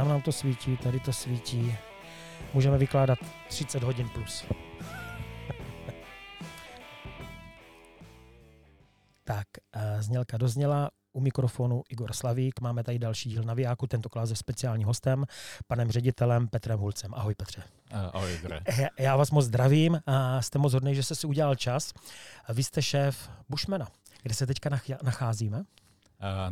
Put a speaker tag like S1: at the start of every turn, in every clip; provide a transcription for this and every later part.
S1: Tam nám to svítí, tady to svítí. Můžeme vykládat 30 hodin plus. tak, eh, znělka dozněla, u mikrofonu Igor Slavík. Máme tady další díl Navijáku, tentokrát se speciálním hostem, panem ředitelem Petrem Hulcem. Ahoj Petře.
S2: Ahoj Igore.
S1: Já vás moc zdravím a jste moc hodný, že jste si udělal čas. Vy jste šéf Bushmana. Kde se teďka nacházíme?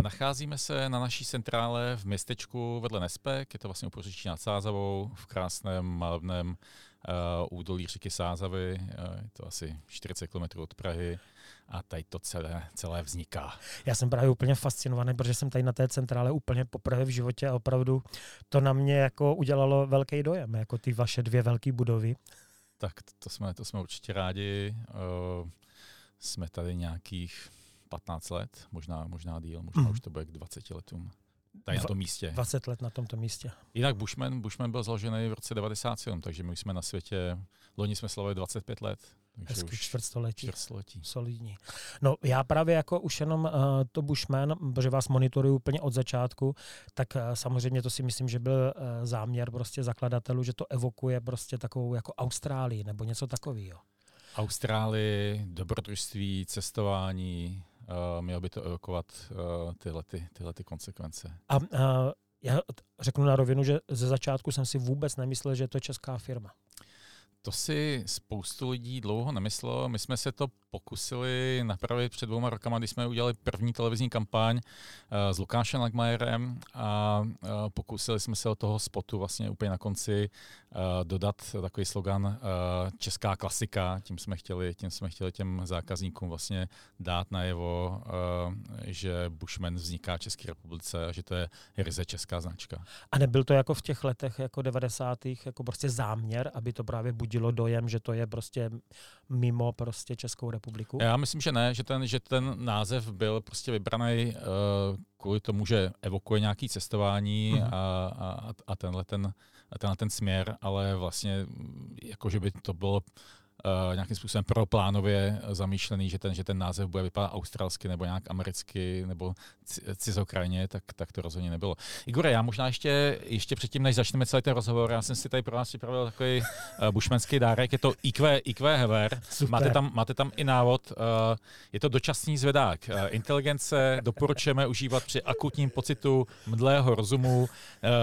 S2: Nacházíme se na naší centrále v městečku vedle Nespek, je to vlastně u nad Sázavou, v krásném malebném uh, údolí řeky Sázavy, uh, je to asi 40 km od Prahy a tady to celé, celé vzniká.
S1: Já jsem právě úplně fascinovaný, protože jsem tady na té centrále úplně poprvé v životě a opravdu to na mě jako udělalo velký dojem, jako ty vaše dvě velké budovy.
S2: Tak to jsme, to jsme určitě rádi. Uh, jsme tady nějakých 15 let, možná, možná díl, možná mm. už to bude k 20 letům. Tady na tom místě.
S1: 20 let na tomto místě.
S2: Jinak Bushman, Bushman byl založený v roce 97, takže my jsme na světě, loni jsme slavili 25 let.
S1: Hezky čtvrtstoletí.
S2: čtvrtstoletí.
S1: Solidní. No já právě jako už jenom uh, to Bushman, protože vás monitoruju úplně od začátku, tak uh, samozřejmě to si myslím, že byl uh, záměr prostě zakladatelů, že to evokuje prostě takovou jako Austrálii nebo něco takového.
S2: Austrálii, dobrodružství, cestování, uh, mělo by to evokovat uh, tyhle, ty, tyhle ty konsekvence.
S1: A uh, já řeknu na rovinu, že ze začátku jsem si vůbec nemyslel, že to je česká firma.
S2: To si spoustu lidí dlouho nemyslelo. My jsme se to pokusili napravit před dvouma rokama, když jsme udělali první televizní kampaň uh, s Lukášem Lagmajerem a uh, pokusili jsme se od toho spotu vlastně úplně na konci uh, dodat takový slogan Česká klasika. Tím jsme chtěli, tím jsme chtěli těm zákazníkům vlastně dát najevo, že Bushman vzniká v České republice a že to je ryze česká značka.
S1: A nebyl to jako v těch letech jako 90. jako prostě záměr, aby to právě budilo dojem, že to je prostě mimo prostě Českou? Republiku?
S2: Já myslím, že ne, že ten, že ten název byl prostě vybraný uh, kvůli tomu, že evokuje nějaké cestování uh-huh. a, a, a tenhle, ten, tenhle ten směr, ale vlastně jako, že by to bylo uh, nějakým způsobem proplánově zamýšlený, že ten, že ten název bude vypadat australsky nebo nějak americky nebo cizokrajně, tak, tak to rozhodně nebylo. Igore, já možná ještě, ještě předtím, než začneme celý ten rozhovor, já jsem si tady pro vás připravil takový uh, bušmenský dárek, je to IQ, IQ Hever. Máte tam, máte tam i návod, uh, je to dočasný zvedák. Uh, inteligence doporučujeme užívat při akutním pocitu mdlého rozumu, uh,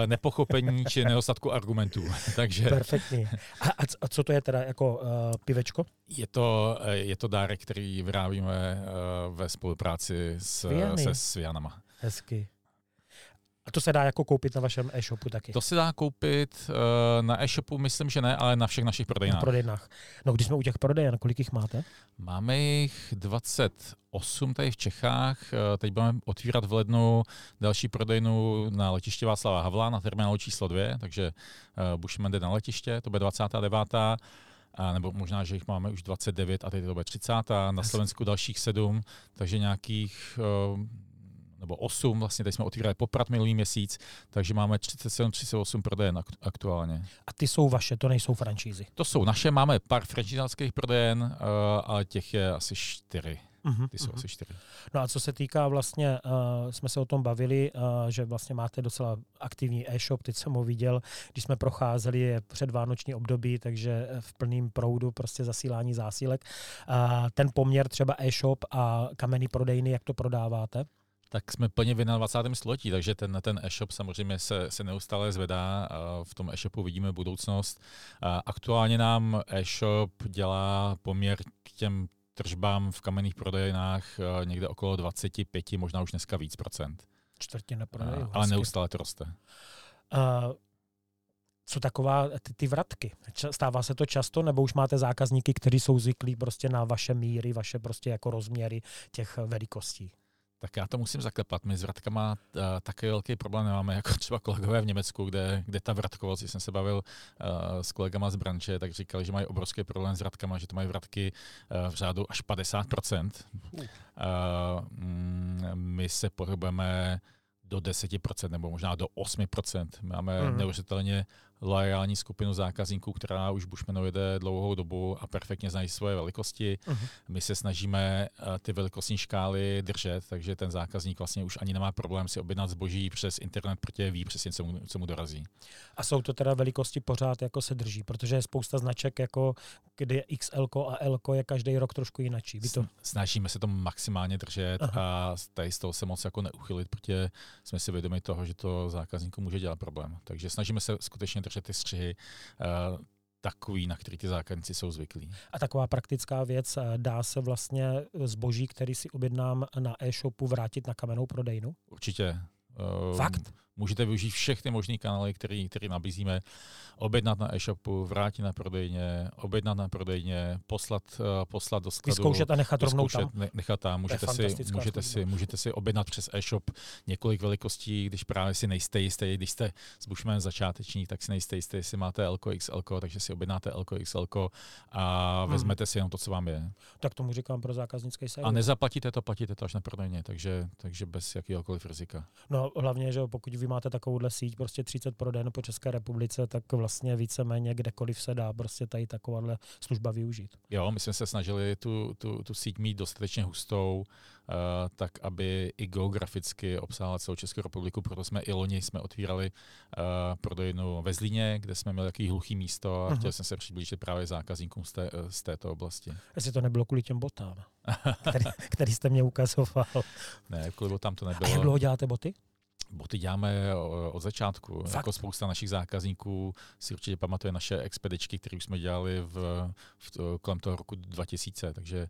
S2: nepochopení či nedostatku argumentů. Takže...
S1: Perfektní. A, a co to je teda jako uh, pivečko?
S2: Je to, eh, je to dárek, který vyrábíme eh, ve spolupráci s, se Svianama.
S1: Hezky. A to se dá jako koupit na vašem e-shopu taky?
S2: To se dá koupit uh, na e-shopu, myslím, že ne, ale na všech našich prodejnách. Na
S1: prodejnách. No, když jsme u těch prodejen, kolik jich máte?
S2: Máme jich 28 tady v Čechách. Teď budeme otvírat v lednu další prodejnu na letiště Václava Havla, na terminálu číslo 2, takže Bushman jde na letiště, to bude 29 a nebo možná, že jich máme už 29 a teď to bude 30. A na Slovensku dalších 7, takže nějakých eh, nebo 8, vlastně teď jsme otvírali poprat minulý měsíc, takže máme 37, 38 prodejen aktuálně.
S1: A ty jsou vaše, to nejsou franšízy?
S2: To jsou naše, máme pár franšízáckých prodejen, uh, ale těch je asi 4. Uh-huh, Ty jsou uh-huh. asi čtyři.
S1: No a co se týká vlastně, uh, jsme se o tom bavili, uh, že vlastně máte docela aktivní e-shop, teď jsem ho viděl, když jsme procházeli, je předvánoční období, takže v plným proudu prostě zasílání zásilek. Uh, ten poměr třeba e-shop a kamenný prodejny, jak to prodáváte?
S2: Tak jsme plně v 21. století, takže ten, ten e-shop samozřejmě se, se neustále zvedá. V tom e-shopu vidíme budoucnost. Aktuálně nám e-shop dělá poměr k těm tržbám v kamenných prodejnách eh, někde okolo 25, možná už dneska víc procent.
S1: Čtvrtina prodejů. Uh,
S2: ale neustále to roste.
S1: Uh, co taková ty, ty vratky? Stává se to často, nebo už máte zákazníky, kteří jsou zvyklí prostě na vaše míry, vaše prostě jako rozměry těch velikostí?
S2: Tak já to musím zaklepat. My s vratkama uh, taky velký problém nemáme, jako třeba kolegové v Německu, kde, kde ta vratkovost, když jsem se bavil uh, s kolegama z branče, tak říkali, že mají obrovský problém s vratkama, že to mají vratky uh, v řádu až 50%. Uh, mm, my se pohybujeme do 10% nebo možná do 8%. Máme mm. neuvěřitelně loajální skupinu zákazníků, která už Bushmanu jede dlouhou dobu a perfektně znají svoje velikosti. Uh-huh. My se snažíme uh, ty velikostní škály držet, takže ten zákazník vlastně už ani nemá problém si objednat zboží přes internet, protože ví přesně, co mu, co mu dorazí.
S1: A jsou to teda velikosti pořád jako se drží, protože je spousta značek, jako kdy XL a L je každý rok trošku jinačí. Vy to...
S2: Snažíme se to maximálně držet Aha. a tady z toho se moc jako neuchylit, protože jsme si vědomi toho, že to zákazníku může dělat problém. Takže snažíme se skutečně držet ty střihy uh, takový, na který ty zákazníci jsou zvyklí.
S1: A taková praktická věc, eh, dá se vlastně zboží, který si objednám na e-shopu, vrátit na kamennou prodejnu?
S2: Určitě.
S1: Fakt?
S2: Můžete využít všechny možné kanály, které, které nabízíme. Objednat na e-shopu, vrátit na prodejně, objednat na prodejně, poslat, uh, poslat do skladu.
S1: Vyzkoušet a nechat rovnou tam.
S2: nechat tam. Můžete si, můžete, si, můžete si objednat přes e-shop několik velikostí, když právě si nejste jistý, když jste s Bushmanem začáteční, tak si nejste jistý, jestli máte L, XL, takže si objednáte L, XL a hmm. vezmete hmm. si jenom to, co vám je.
S1: Tak tomu říkám pro zákaznický servis.
S2: A nezaplatíte to, platíte to až na prodejně, takže, takže bez jakéhokoliv rizika.
S1: No hlavně, že pokud vy máte takovouhle síť, prostě 30 proden po České republice, tak vlastně víceméně kdekoliv se dá prostě tady takováhle služba využít.
S2: Jo, my jsme se snažili tu, tu, tu síť mít dostatečně hustou, uh, tak aby i geograficky obsáhla celou Českou republiku, proto jsme i loni jsme otvírali uh, prodejnu ve Zlíně, kde jsme měli takový hluchý místo a uh-huh. chtěl jsem se přiblížit právě zákazníkům z, té, z této oblasti.
S1: Jestli to nebylo kvůli těm botám, který, který jste mě ukazoval.
S2: Ne, kvůli botám to nebylo.
S1: A jak dlouho děláte boty?
S2: Boty děláme eh, od začátku. Fakt? Jako spousta našich zákazníků si určitě pamatuje naše expedičky, které jsme dělali v, v, kolem toho roku 2000, takže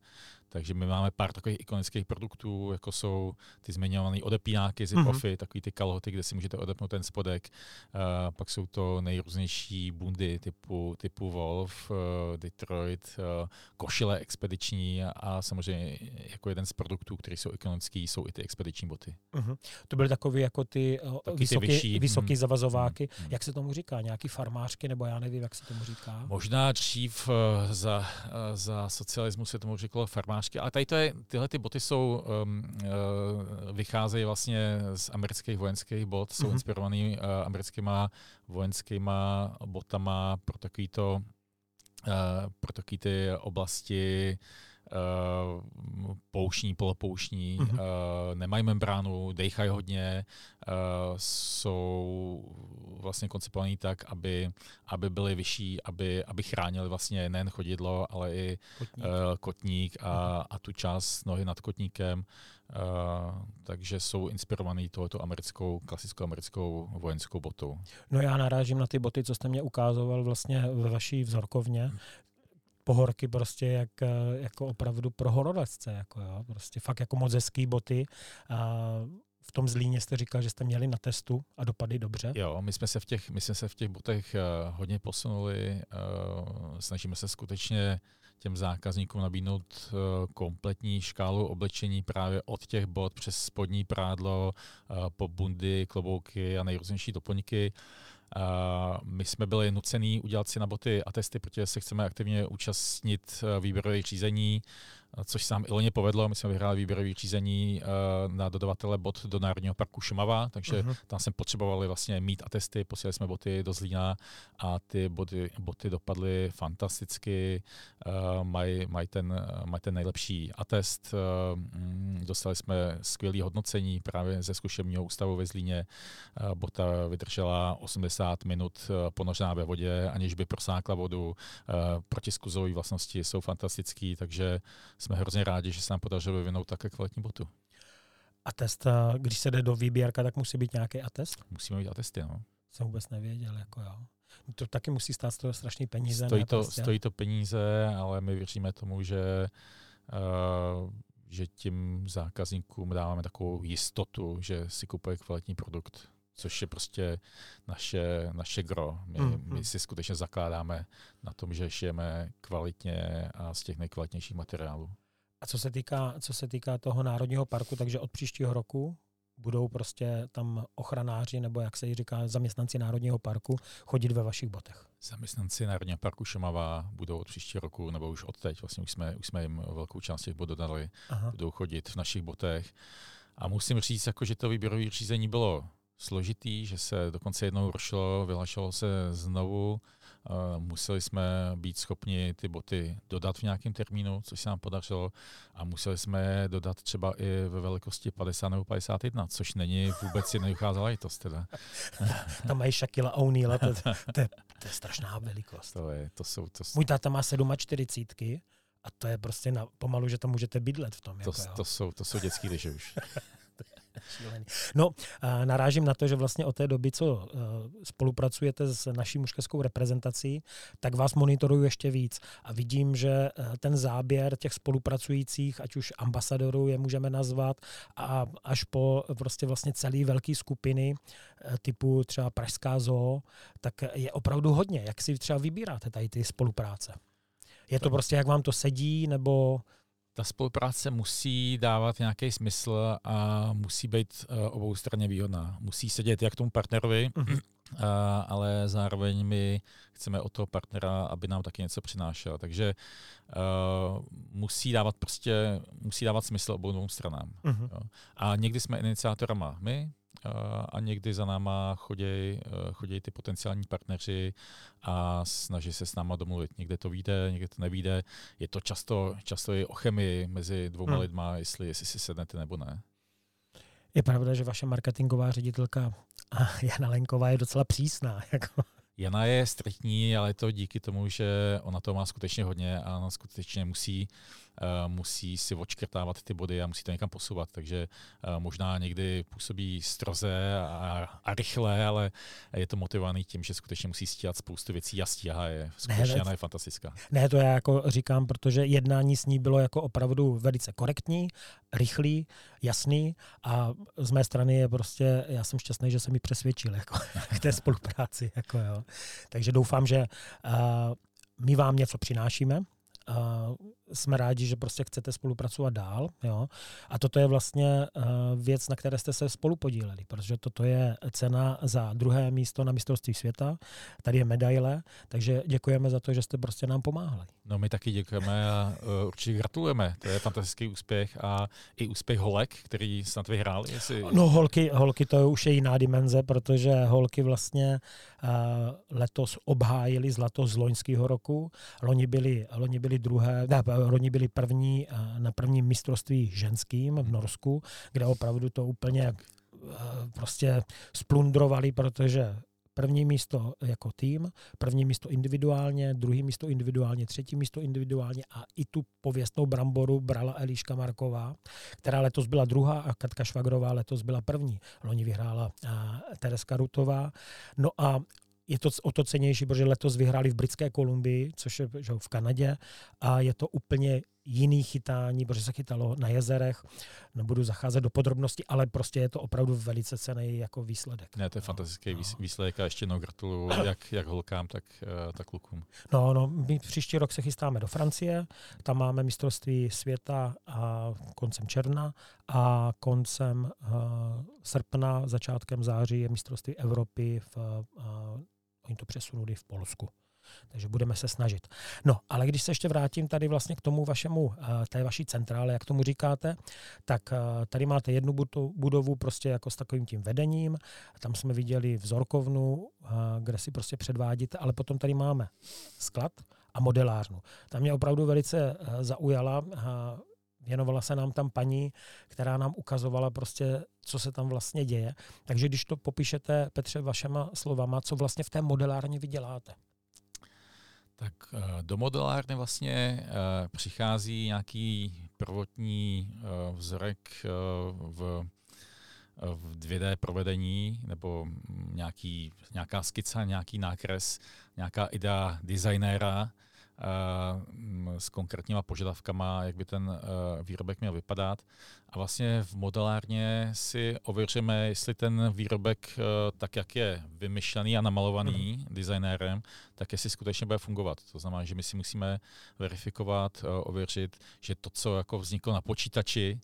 S2: takže my máme pár takových ikonických produktů, jako jsou ty zmiňované odepínáky, zip-offy, mm-hmm. takový ty kalhoty, kde si můžete odepnout ten spodek. Uh, pak jsou to nejrůznější bundy typu, typu Wolf, uh, Detroit, uh, košile expediční a samozřejmě jako jeden z produktů, který jsou ikonický, jsou i ty expediční boty.
S1: Mm-hmm. To byly takové jako ty, Taky vysoký, ty vyšší, vysoký mm, zavazováky. Mm, mm. Jak se tomu říká? Nějaký farmářky, nebo já nevím, jak se tomu říká?
S2: Možná dřív uh, za, uh, za socialismu se tomu říkalo farmář nášky. Ale tady to je, tyhle ty boty jsou, um, uh, vycházejí vlastně z amerických vojenských bot, jsou mm-hmm. inspirovaný uh, americkýma vojenskýma botama pro takovýto uh, pro takový ty oblasti uh, poušní, polopoušní, mm-hmm. uh, nemají membránu, dejchají hodně, uh, jsou vlastně koncipovaný tak, aby, aby byly vyšší, aby, aby chránili vlastně nejen chodidlo, ale i kotník, uh, kotník a, mm-hmm. a tu část nohy nad kotníkem. Uh, takže jsou inspirovaný tohoto americkou, klasickou americkou vojenskou botou.
S1: No já narážím na ty boty, co jste mě ukázoval vlastně ve vaší vzorkovně, pohorky prostě jak, eh, jako opravdu pro horolezce, jako jo, prostě fakt jako moc hezký boty. A v tom Zlíně jste říkal, že jste měli na testu a dopady dobře.
S2: Jo, my jsme se v těch, my jsme se v těch botech uh, hodně posunuli. Uh, snažíme se skutečně těm zákazníkům nabídnout kompletní škálu oblečení právě od těch bot přes spodní prádlo, po bundy, klobouky a nejrůznější doplňky. My jsme byli nucení udělat si na boty a testy, protože se chceme aktivně účastnit uh, výběrových řízení což se nám i loni povedlo. My jsme vyhráli výběrové řízení uh, na dodavatele bot do Národního parku Šumava, takže uh-huh. tam jsme potřebovali vlastně mít atesty, posílali jsme boty do Zlína a ty boty, boty dopadly fantasticky, uh, mají maj ten, maj ten nejlepší atest, uh, dostali jsme skvělé hodnocení právě ze zkušebního ústavu ve Zlíně. Bota vydržela 80 minut ponořená ve vodě, aniž by prosákla vodu. Protiskuzové vlastnosti jsou fantastické, takže jsme hrozně rádi, že se nám podařilo vyvinout také kvalitní botu.
S1: A test, eh, když se jde do výběrka, tak musí být nějaký atest?
S2: Musíme mít atesty, no.
S1: Jsem vůbec nevěděl, jako jo. To taky musí stát toho strašný peníze.
S2: Stojí to, prostě. stojí to peníze, ale my věříme tomu, že uh, že tím zákazníkům dáváme takovou jistotu, že si kupuje kvalitní produkt což je prostě naše, naše gro. My, mm, my si skutečně zakládáme na tom, že šijeme kvalitně a z těch nejkvalitnějších materiálů.
S1: A co se týká, co se týká toho národního parku, takže od příštího roku budou prostě tam ochranáři, nebo jak se jí říká, zaměstnanci Národního parku chodit ve vašich botech?
S2: Zaměstnanci Národního parku Šumava budou od příštího roku, nebo už od teď, vlastně už jsme, už jsme jim velkou část těch bot dodali, Aha. budou chodit v našich botech. A musím říct, jako, že to výběrové řízení bylo složitý, že se dokonce jednou rušilo, vyhlašovalo se znovu, museli jsme být schopni ty boty dodat v nějakém termínu, což se nám podařilo, a museli jsme dodat třeba i ve velikosti 50 nebo 51, což není vůbec jednoduchá záležitost. Teda.
S1: Tam mají Shaquille O'Neal, to, to, to, je, to je strašná velikost.
S2: To je, to jsou, to
S1: jsou... Můj táta má 47 a to je prostě na, pomalu, že tam můžete bydlet v tom.
S2: To, jako, to, jsou, to jsou dětský lyže už.
S1: Šílený. No, narážím na to, že vlastně od té doby, co e, spolupracujete s naší mužskou reprezentací, tak vás monitoruju ještě víc a vidím, že e, ten záběr těch spolupracujících, ať už ambasadorů je můžeme nazvat, a až po prostě vlastně celý velký skupiny e, typu třeba Pražská zoo, tak je opravdu hodně. Jak si třeba vybíráte tady ty spolupráce? Je to prostě, jak vám to sedí, nebo
S2: ta spolupráce musí dávat nějaký smysl a musí být uh, eh, oboustranně výhodná. Musí sedět jak tomu partnerovi, uh-huh. uh, ale zároveň my chceme od toho partnera, aby nám taky něco přinášel. Takže uh, musí dávat prostě, musí dávat smysl obou dvou stranám. Uh-huh. A někdy jsme iniciátorama my, a někdy za náma chodějí choděj ty potenciální partneři a snaží se s náma domluvit. Někde to vyjde, někde to nevíde. Je to často, často i o chemii mezi dvouma hmm. lidma, jestli, jestli si sednete nebo ne.
S1: Je pravda, že vaše marketingová ředitelka Jana Lenková je docela přísná. Jako.
S2: Jana je striktní, ale je to díky tomu, že ona to má skutečně hodně a ona skutečně musí Eh, musí si odškrtávat ty body a musí to někam posouvat. Takže eh, možná někdy působí stroze a, a rychle, ale je to motivovaný tím, že skutečně musí stíhat spoustu věcí a stíhá je. Skutečně ne, ona je fantastická.
S1: Ne, to já jako říkám, protože jednání s ní bylo jako opravdu velice korektní, rychlý, jasný a z mé strany je prostě, já jsem šťastný, že jsem mi přesvědčil jako, k té spolupráci. Jako, jo. Takže doufám, že uh, my vám něco přinášíme, jsme rádi, že prostě chcete spolupracovat dál. Jo? A toto je vlastně uh, věc, na které jste se spolu podíleli, protože toto je cena za druhé místo na mistrovství světa. Tady je medaile, takže děkujeme za to, že jste prostě nám pomáhali.
S2: No my taky děkujeme a uh, určitě gratulujeme. To je fantastický úspěch a i úspěch holek, který snad vyhrál. Jestli...
S1: No holky, holky to už je jiná dimenze, protože holky vlastně uh, letos obhájili zlato z loňského roku. Loni byli, loni byli druhé, ne, loni byli první eh, na prvním mistrovství ženským v Norsku, kde opravdu to úplně eh, prostě splundrovali, protože První místo jako tým, první místo individuálně, druhý místo individuálně, třetí místo individuálně a i tu pověstnou bramboru brala Eliška Marková, která letos byla druhá a Katka Švagrová letos byla první. Loni vyhrála eh, Tereska Rutová. No a je to o to cenější, protože letos vyhráli v Britské Kolumbii, což je že v Kanadě, a je to úplně jiný chytání, protože se chytalo na jezerech. Nebudu zacházet do podrobností, ale prostě je to opravdu velice cený jako výsledek.
S2: Ne, to je fantastický no. výsledek a ještě jednou gratuluju jak, jak holkám, tak, uh, tak klukům.
S1: No, no, my příští rok se chystáme do Francie, tam máme mistrovství světa a koncem června a koncem uh, srpna, začátkem září je mistrovství Evropy v uh, Oni to přesunuli v Polsku. Takže budeme se snažit. No, ale když se ještě vrátím tady vlastně k tomu vašemu, eh, té vaší centrále, jak tomu říkáte, tak eh, tady máte jednu budovu prostě jako s takovým tím vedením. Tam jsme viděli vzorkovnu, eh, kde si prostě předvádíte, ale potom tady máme sklad a modelárnu. Tam mě opravdu velice zaujala Věnovala se nám tam paní, která nám ukazovala prostě, co se tam vlastně děje. Takže když to popíšete, Petře, vašema slovama, co vlastně v té modelárně vyděláte?
S2: Tak eh, do modelárny vlastně eh, přichází nějaký prvotní eh, vzorek v v 2D provedení nebo nějaký, nějaká skica, nějaký nákres, nějaká idea designéra, s konkrétníma požadavkama, jak by ten výrobek měl vypadat. A vlastně v modelárně si ověříme, jestli ten výrobek, tak jak je vymyšlený a namalovaný mm. designérem, tak jestli skutečně bude fungovat. To znamená, že my si musíme verifikovat, ověřit, že to, co jako vzniklo na počítači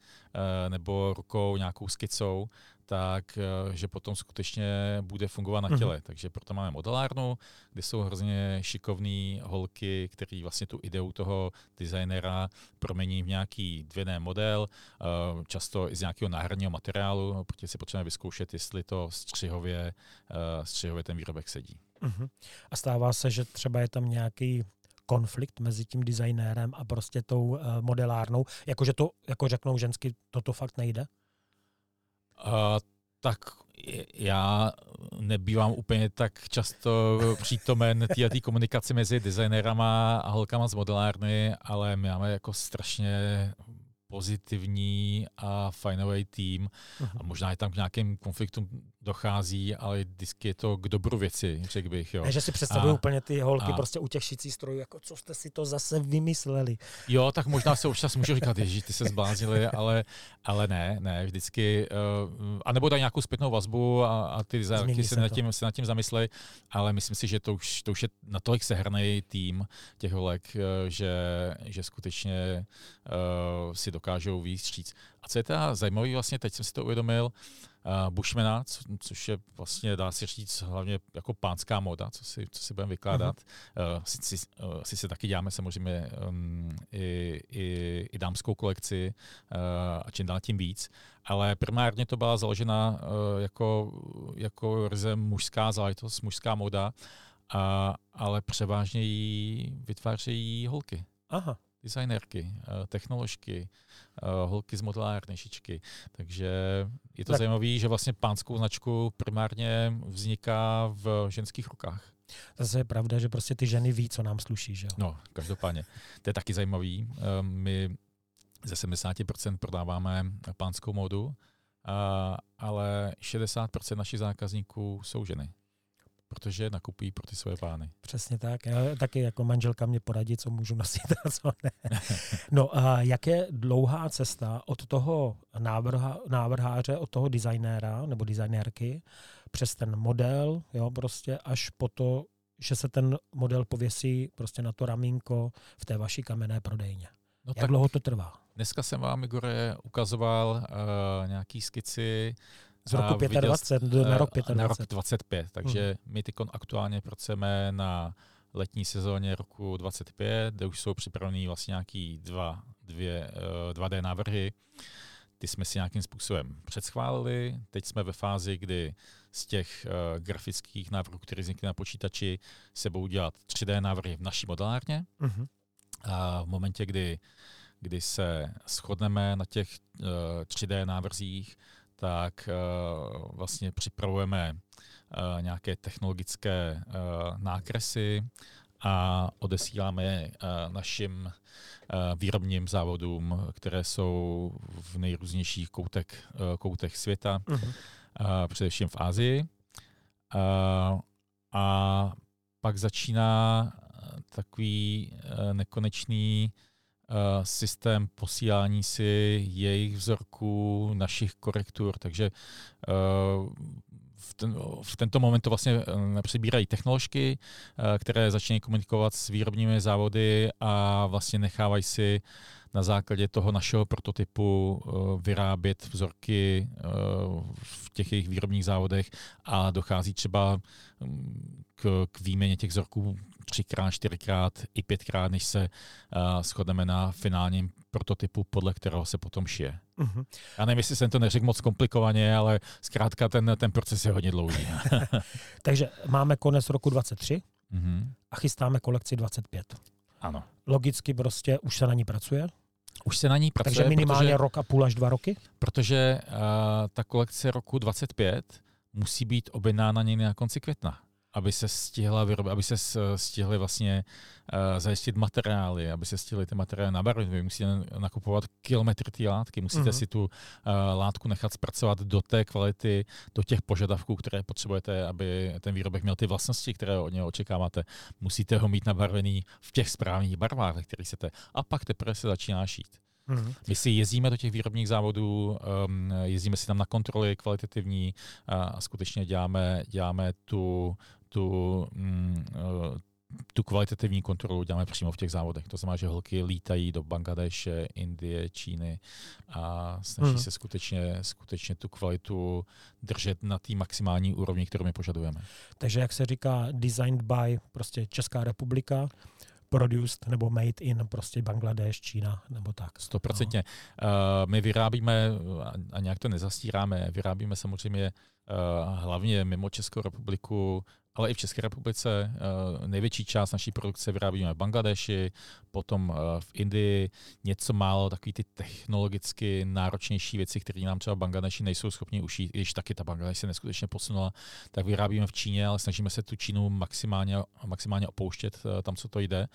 S2: nebo rukou nějakou skicou, tak eh, že potom skutečně bude fungovat na mhm. těle. Mm-hmm. Takže proto máme modelárnu, kde jsou hrozně šikovné holky, který vlastně tu ideu toho designera promění v nějaký 2D model, eh, často i z nějakého náhradního materiálu, protože si potřebujeme vyzkoušet, jestli to střihově, eh, střihově ten výrobek sedí. Mm-hmm.
S1: A stává se, že třeba je tam nějaký konflikt mezi tím designérem a prostě tou modelárnou, jakože to, jako řeknou žensky, toto fakt nejde?
S2: Uh, tak já nebývám úplně tak často přítomen té komunikaci mezi designérama a holkama z modelárny, ale my máme jako strašně pozitivní a fajnový tým. Uh-huh. A možná je tam k nějakým konfliktům dochází, ale vždycky je to k dobru věci, řekl bych. Jo.
S1: Ne, že si představuju úplně ty holky a, prostě u těch šicí strojů, jako co jste si to zase vymysleli.
S2: Jo, tak možná se občas můžu říkat, že ty se zbláznili, ale, ale ne, ne, vždycky. Uh, a nebo dají nějakou zpětnou vazbu a, a ty zároky se, se, nad tím, se nad tím zamyslej, ale myslím si, že to už, to už je natolik sehrný tým těch holek, uh, že, že skutečně uh, si dokážou víc říct. A co je teda zajímavé, vlastně teď jsem si to uvědomil, uh, Bushmana, co, což je vlastně, dá se říct, hlavně jako pánská moda, co si, co si budeme vykládat. Uh-huh. Uh, si, si, uh, si se taky děláme samozřejmě um, i, i, i dámskou kolekci uh, a čím dál tím víc, ale primárně to byla založena uh, jako, jako ryze mužská záležitost, mužská moda, uh, ale převážně ji vytvářejí holky. Aha designérky, eh, technoložky, eh, holky z modelárny, šičky. Takže je to tak. zajímavé, že vlastně pánskou značku primárně vzniká v ženských rukách.
S1: Zase je pravda, že prostě ty ženy ví, co nám sluší, že
S2: No, každopádně. To je taky zajímavý. Eh, my ze 70% prodáváme pánskou modu, ale 60% našich zákazníků jsou ženy protože nakupují pro ty svoje pány.
S1: Přesně tak. Já taky jako manželka mě poradí, co můžu nosit a co ne. No a jak je dlouhá cesta od toho návrha, návrháře, od toho designéra nebo designérky přes ten model, jo, prostě až po to, že se ten model pověsí prostě na to ramínko v té vaší kamenné prodejně. No Jak dlouho to trvá?
S2: Dneska jsem vám, Igore, ukazoval uh, nějaký skici
S1: z roku 25 viděl, na rok 25.
S2: Na rok 25, takže hmm. my ty aktuálně pracujeme na letní sezóně roku 25, kde už jsou připravený vlastně nějaký dva, dvě, 2D eh, návrhy. Ty jsme si nějakým způsobem předschválili. Teď jsme ve fázi, kdy z těch uh, grafických návrhů, které vznikly na počítači, se budou dělat 3D návrhy v naší modelárně. Uh-huh. A v momentě, kdy, kdy se shodneme na těch uh, eh, 3D návrzích, tak eh, vlastně připravujeme eh, nějaké technologické eh, nákresy a odesíláme je našim výrobním závodům, které jsou v nejrůznějších koutech, koutech světa, uh-huh. především v Ázii. A pak začíná takový nekonečný systém posílání si jejich vzorků, našich korektur, takže eh, v, ten, v tento moment to vlastně eh, přibírají technoložky, které začínají komunikovat s výrobními závody a vlastně nechávají si na základě toho našeho prototypu vyrábět vzorky v těch jejich výrobních závodech a dochází třeba mm, k, k výměně těch vzorků třikrát, čtyřikrát i pětkrát, než se uh, shodneme na finálním prototypu, podle kterého se potom šije. Uh-huh. Já nevím, jestli jsem to neřekl moc komplikovaně, ale zkrátka ten, ten proces je hodně dlouhý.
S1: Takže máme konec roku 23 uh-huh. Mhm. a chystáme kolekci 25.
S2: Ano.
S1: Logicky prostě už se na ní pracuje?
S2: Už se na ní pracuje.
S1: Takže minimálně protože, rok a půl až dva roky?
S2: Protože uh, ta kolekce roku 25 musí být objednána někdy na konci května aby se stihla vyrobit, aby se stihly vlastně uh, zajistit materiály, aby se stihly ty materiály nabarvit. Vy musíte nakupovat kilometry té látky, musíte mm-hmm. si tu uh, látku nechat zpracovat do té kvality, do těch požadavků, které potřebujete, aby ten výrobek měl ty vlastnosti, které od něho očekáváte. Musíte ho mít nabarvený v těch správných barvách, ve kterých chcete. A pak teprve se začíná šít. Mm-hmm. My si jezdíme do těch výrobních závodů, um, jezdíme si tam na kontroly kvalitativní a skutečně děláme, děláme tu, tu, mm, eh, tu kvalitativní kontrolu děláme přímo v těch závodech. To znamená, že holky lítají do Bangladeše, Indie, Číny a snaží hmm. se skutečně, skutečně tu kvalitu držet na té maximální úrovni, kterou my požadujeme.
S1: Takže jak se říká designed by prostě Česká republika, produced nebo made in prostě Bangladeš, Čína nebo tak.
S2: Stoprocentně. No. Uh, my vyrábíme, a nějak to nezastíráme, vyrábíme samozřejmě hlavně mimo Českou republiku ale i v České republice. Eh, největší část naší produkce vyrábíme v Bangladeši, potom eh, v Indii, něco málo takový ty technologicky náročnější věci, které nám třeba v Bangladeši nejsou schopni ušít, když taky ta Bangladeš se neskutečně posunula, tak vyrábíme v Číně, ale snažíme se tu Čínu maximálně, maximálně opouštět eh, tam, co to jde.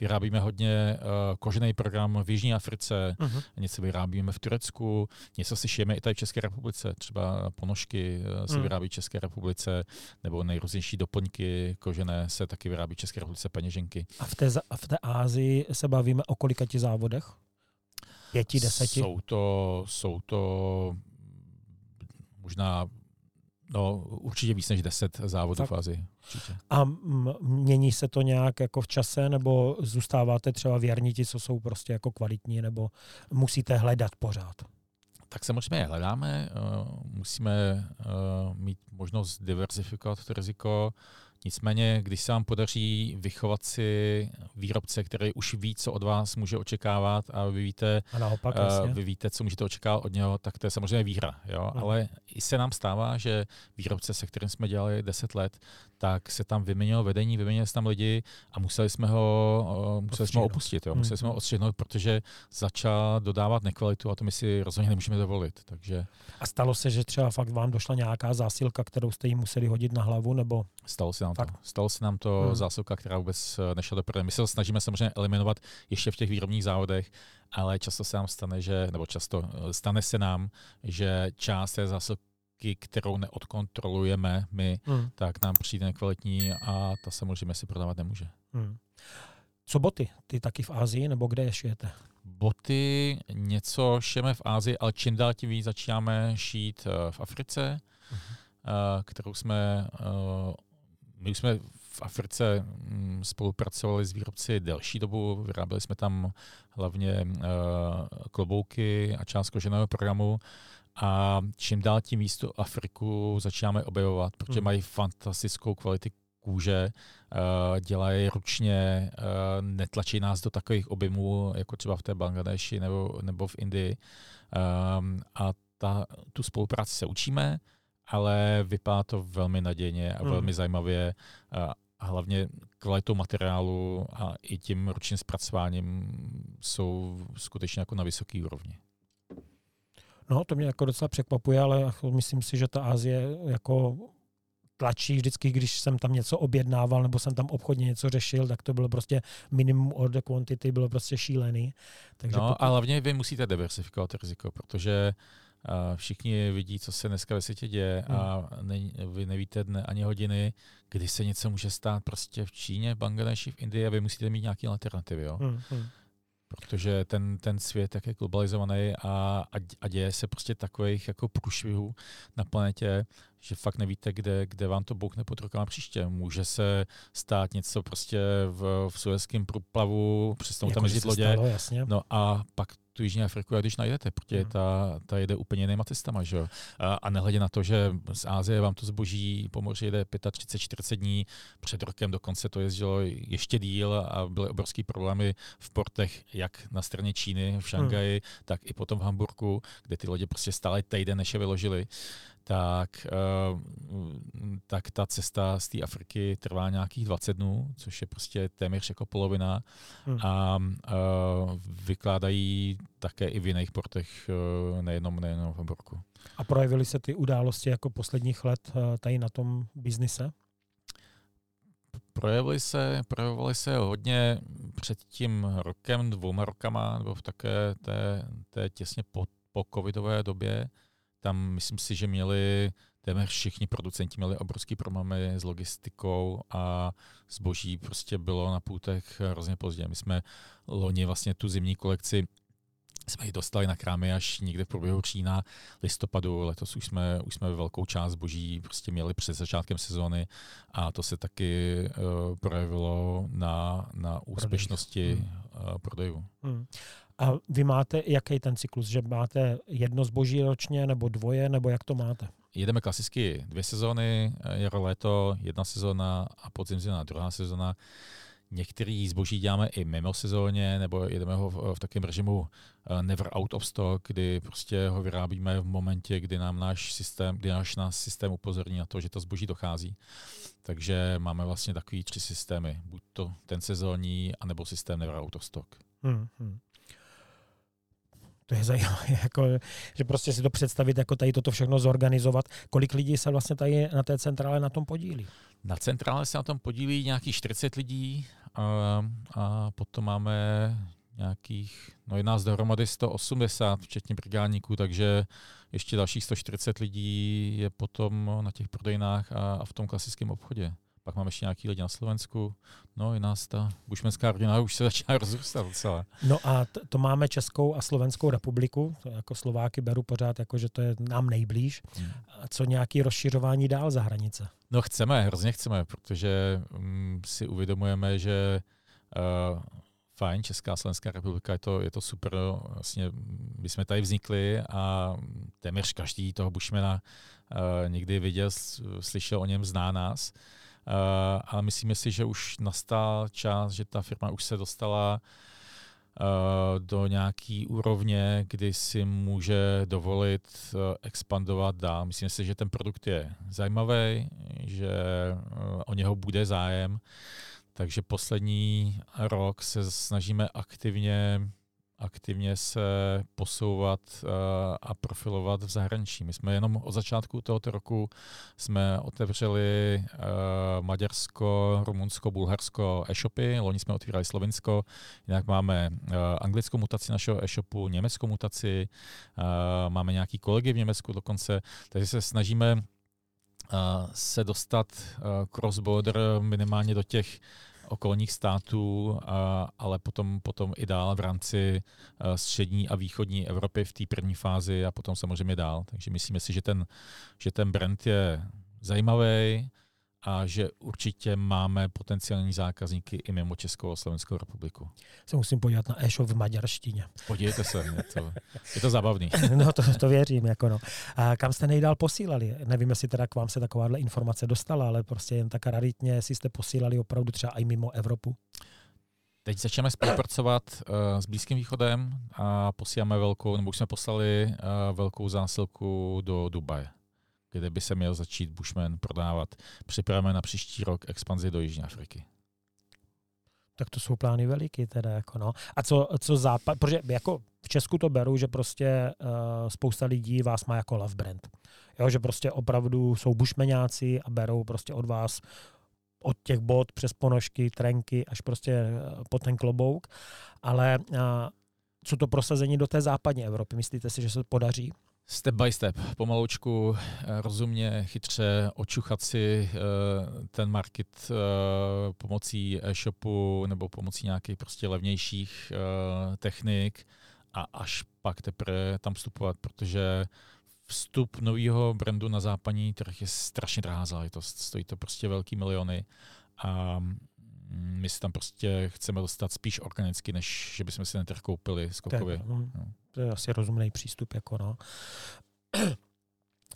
S2: Vyrábíme hodně kožený program v Jižní Africe, uh-huh. něco vyrábíme v Turecku, něco si šijeme i tady v České republice, třeba ponožky se uh-huh. vyrábí v České republice, nebo nejrůznější doplňky kožené se taky vyrábí v České republice peněženky.
S1: A v té, a v té Ázii se bavíme o kolika ti závodech? Pěti, deseti?
S2: Jsou to, jsou to možná No, určitě víc než deset závodů tak. v Azii. Určitě.
S1: A mění se to nějak jako v čase, nebo zůstáváte třeba věrní ti, co jsou prostě jako kvalitní, nebo musíte hledat pořád?
S2: Tak samozřejmě hledáme, eh, musíme eh, mít možnost diversifikovat to riziko. Nicméně, když se vám podaří vychovat si výrobce, který už ví, co od vás může očekávat a vy víte,
S1: a naopak,
S2: uh, vy víte co můžete očekávat od něho, tak to je samozřejmě výhra. Jo? No. Ale i se nám stává, že výrobce, se kterým jsme dělali 10 let, tak se tam vyměnilo vedení, vyměnili se tam lidi a museli jsme ho, museli jsme ho opustit. Jo? Museli jsme ho odstřihnout, protože začal dodávat nekvalitu a to my si rozhodně nemůžeme dovolit. Takže...
S1: A stalo se, že třeba fakt vám došla nějaká zásilka, kterou jste jí museli hodit na hlavu, nebo?
S2: Stalo se nám fakt? to. Stalo se nám to hmm. zásilka, která vůbec eh, nešla do prodeje. My se snažíme samozřejmě eliminovat ještě v těch výrobních závodech, ale často se nám stane, že, nebo často eh, stane se nám, že část té zásilky, kterou neodkontrolujeme my, hmm. tak nám přijde nekvalitní a ta samozřejmě si prodávat nemůže. Hmm.
S1: Co boty? Ty taky v Ázii nebo kde je šijete?
S2: Boty něco šijeme v Ázii, ale čím dál tím víc začínáme šít eh, v Africe, uh-huh. kterou jsme my už jsme v Africe mm, spolupracovali s výrobci delší dobu, vyráběli jsme tam hlavně klobouky a část koženého programu a čím dál tím víc tu Afriku začínáme objevovat, protože hmm. mají fantastickou kvalitu kůže, uh, dělají ručně, uh, netlačí nás do takových objemů, jako třeba v té Bangladeši nebo, nebo v Indii. Um, a ta, tu spolupráci se učíme, ale vypadá to velmi nadějně a hmm. velmi zajímavě. A hlavně kvalitou materiálu a i tím ročním zpracováním jsou skutečně jako na vysoké úrovni.
S1: No, to mě jako docela překvapuje, ale myslím si, že ta Asie jako tlačí vždycky, když jsem tam něco objednával nebo jsem tam obchodně něco řešil, tak to bylo prostě minimum order quantity, bylo prostě šílený.
S2: Takže no pokud... a hlavně vy musíte diversifikovat riziko, protože uh, všichni vidí, co se dneska ve světě děje hmm. a ne, vy nevíte dne ani hodiny, kdy se něco může stát prostě v Číně, v Bangladeši, v Indii a vy musíte mít nějaké alternativy. Jo? Hmm. Hmm. Protože ten, ten svět tak je globalizovaný a, a, a děje se prostě takových jako průšvihů na planetě, že fakt nevíte, kde, kde vám to pod rukama příště. Může se stát něco prostě v, v Suezském průplavu, přestanou tam jezdit lodě. Stalo, jasně. No a pak tu Jižní Afriku, jak když najdete, protože hmm. ta, ta jede úplně jinýma cestama. Že? A, a nehledě na to, že z Ázie vám to zboží po moři jede 35-40 dní, před rokem dokonce to jezdilo ještě díl a byly obrovské problémy v portech, jak na straně Číny, v Šangaji, hmm. tak i potom v Hamburgu, kde ty lodě prostě stále týden, než je vyložili tak, uh, tak ta cesta z té Afriky trvá nějakých 20 dnů, což je prostě téměř jako polovina. Hmm. A uh, vykládají také i v jiných portech, uh, nejenom, nejenom v Hamburgu.
S1: A projevily se ty události jako posledních let tady na tom biznise?
S2: Projevily se, projevovaly se hodně před tím rokem, dvouma rokama, nebo v také té, té těsně po, po covidové době, tam myslím si, že měli téměř všichni producenti měli obrovský problémy s logistikou a zboží prostě bylo na půtech hrozně pozdě. My jsme loni vlastně tu zimní kolekci jsme ji dostali na krámy až někde v průběhu října, listopadu. Letos už jsme, už jsme velkou část boží prostě měli před začátkem sezóny a to se taky uh, projevilo na, na úspěšnosti uh, prodejů. Hmm.
S1: A vy máte jaký ten cyklus, že máte jedno zboží ročně nebo dvoje, nebo jak to máte?
S2: Jedeme klasicky dvě sezóny, jaro, léto, jedna sezóna a podzim, zima, druhá sezóna. Některý zboží děláme i mimo sezóně, nebo jedeme ho v, v takovém režimu eh, never out of stock, kdy prostě ho vyrábíme v momentě, kdy nám náš systém, kdy náš, náš systém upozorní na to, že to zboží dochází. Takže máme vlastně takový tři systémy. Buď to ten sezónní, anebo systém never out of stock. Hmm, hmm.
S1: To je zajímavé, jako, že prostě si to představit, jako tady toto všechno zorganizovat. Kolik lidí se vlastně tady na té centrále na tom podílí?
S2: Na centrále se na tom podílí nějakých 40 lidí a, a potom máme nějakých, no je nás dohromady 180, včetně brigádníků, takže ještě dalších 140 lidí je potom na těch prodejnách a, a v tom klasickém obchodě pak máme ještě nějaký lidi na Slovensku, no i nás ta bušmenská rodina už se začíná rozrůstat docela.
S1: No a t- to máme Českou a Slovenskou republiku, to jako Slováky beru pořád jako, že to je nám nejblíž. Hmm. A co nějaký rozšiřování dál za hranice?
S2: No chceme, hrozně chceme, protože um, si uvědomujeme, že uh, fajn, Česká a Slovenská republika, je to, je to super, vlastně my jsme tady vznikli a téměř každý toho Bushmana uh, někdy viděl, slyšel o něm, zná nás. Uh, ale myslíme si, že už nastal čas, že ta firma už se dostala uh, do nějaký úrovně, kdy si může dovolit uh, expandovat dál. Myslím si, že ten produkt je zajímavý, že o něho bude zájem, takže poslední rok se snažíme aktivně aktivně se posouvat uh, a profilovat v zahraničí. My jsme jenom od začátku tohoto roku jsme otevřeli uh, Maďarsko, Rumunsko, Bulharsko e-shopy, loni jsme otvírali Slovinsko, jinak máme uh, anglickou mutaci našeho e-shopu, německou mutaci, máme nějaký kolegy v Německu dokonce, takže se snažíme se dostat cross-border minimálně do těch okolních států, ale potom, potom i dál v rámci střední a východní Evropy v té první fázi a potom samozřejmě dál. Takže myslíme si, že ten, že ten brand je zajímavý, a že určitě máme potenciální zákazníky i mimo Českou a Slovenskou republiku.
S1: Se musím podívat na e-shop v maďarštině.
S2: Podívejte se, je to, je to zabavný.
S1: no to, to věřím. Jako no. A kam jste nejdál posílali? Nevím, jestli teda k vám se takováhle informace dostala, ale prostě jen tak raritně, jestli jste posílali opravdu třeba i mimo Evropu.
S2: Teď začneme spolupracovat uh, s Blízkým východem a posíláme velkou, nebo už jsme poslali uh, velkou zásilku do Dubaje kde by se měl začít Bushman prodávat. Připravujeme na příští rok expanzi do Jižní Afriky.
S1: Tak to jsou plány veliký teda, jako no. A co, co západ, protože jako v Česku to beru, že prostě uh, spousta lidí vás má jako love brand. Jo, že prostě opravdu jsou bušmeňáci a berou prostě od vás od těch bod přes ponožky, trenky až prostě uh, po ten klobouk. Ale uh, co to prosazení do té západní Evropy? Myslíte si, že se to podaří?
S2: Step by step, pomaloučku, eh, rozumně, chytře, očuchat si eh, ten market eh, pomocí e-shopu nebo pomocí nějakých prostě levnějších technik a až pak teprve tam vstupovat, protože vstup nového brandu na západní trh je strašně drahá záležitost. Stojí to prostě velký miliony a my si tam prostě chceme dostat spíš organicky, než že bychom si ten trh koupili skokově.
S1: Tak, no. no. To je asi rozumný přístup. Jako no.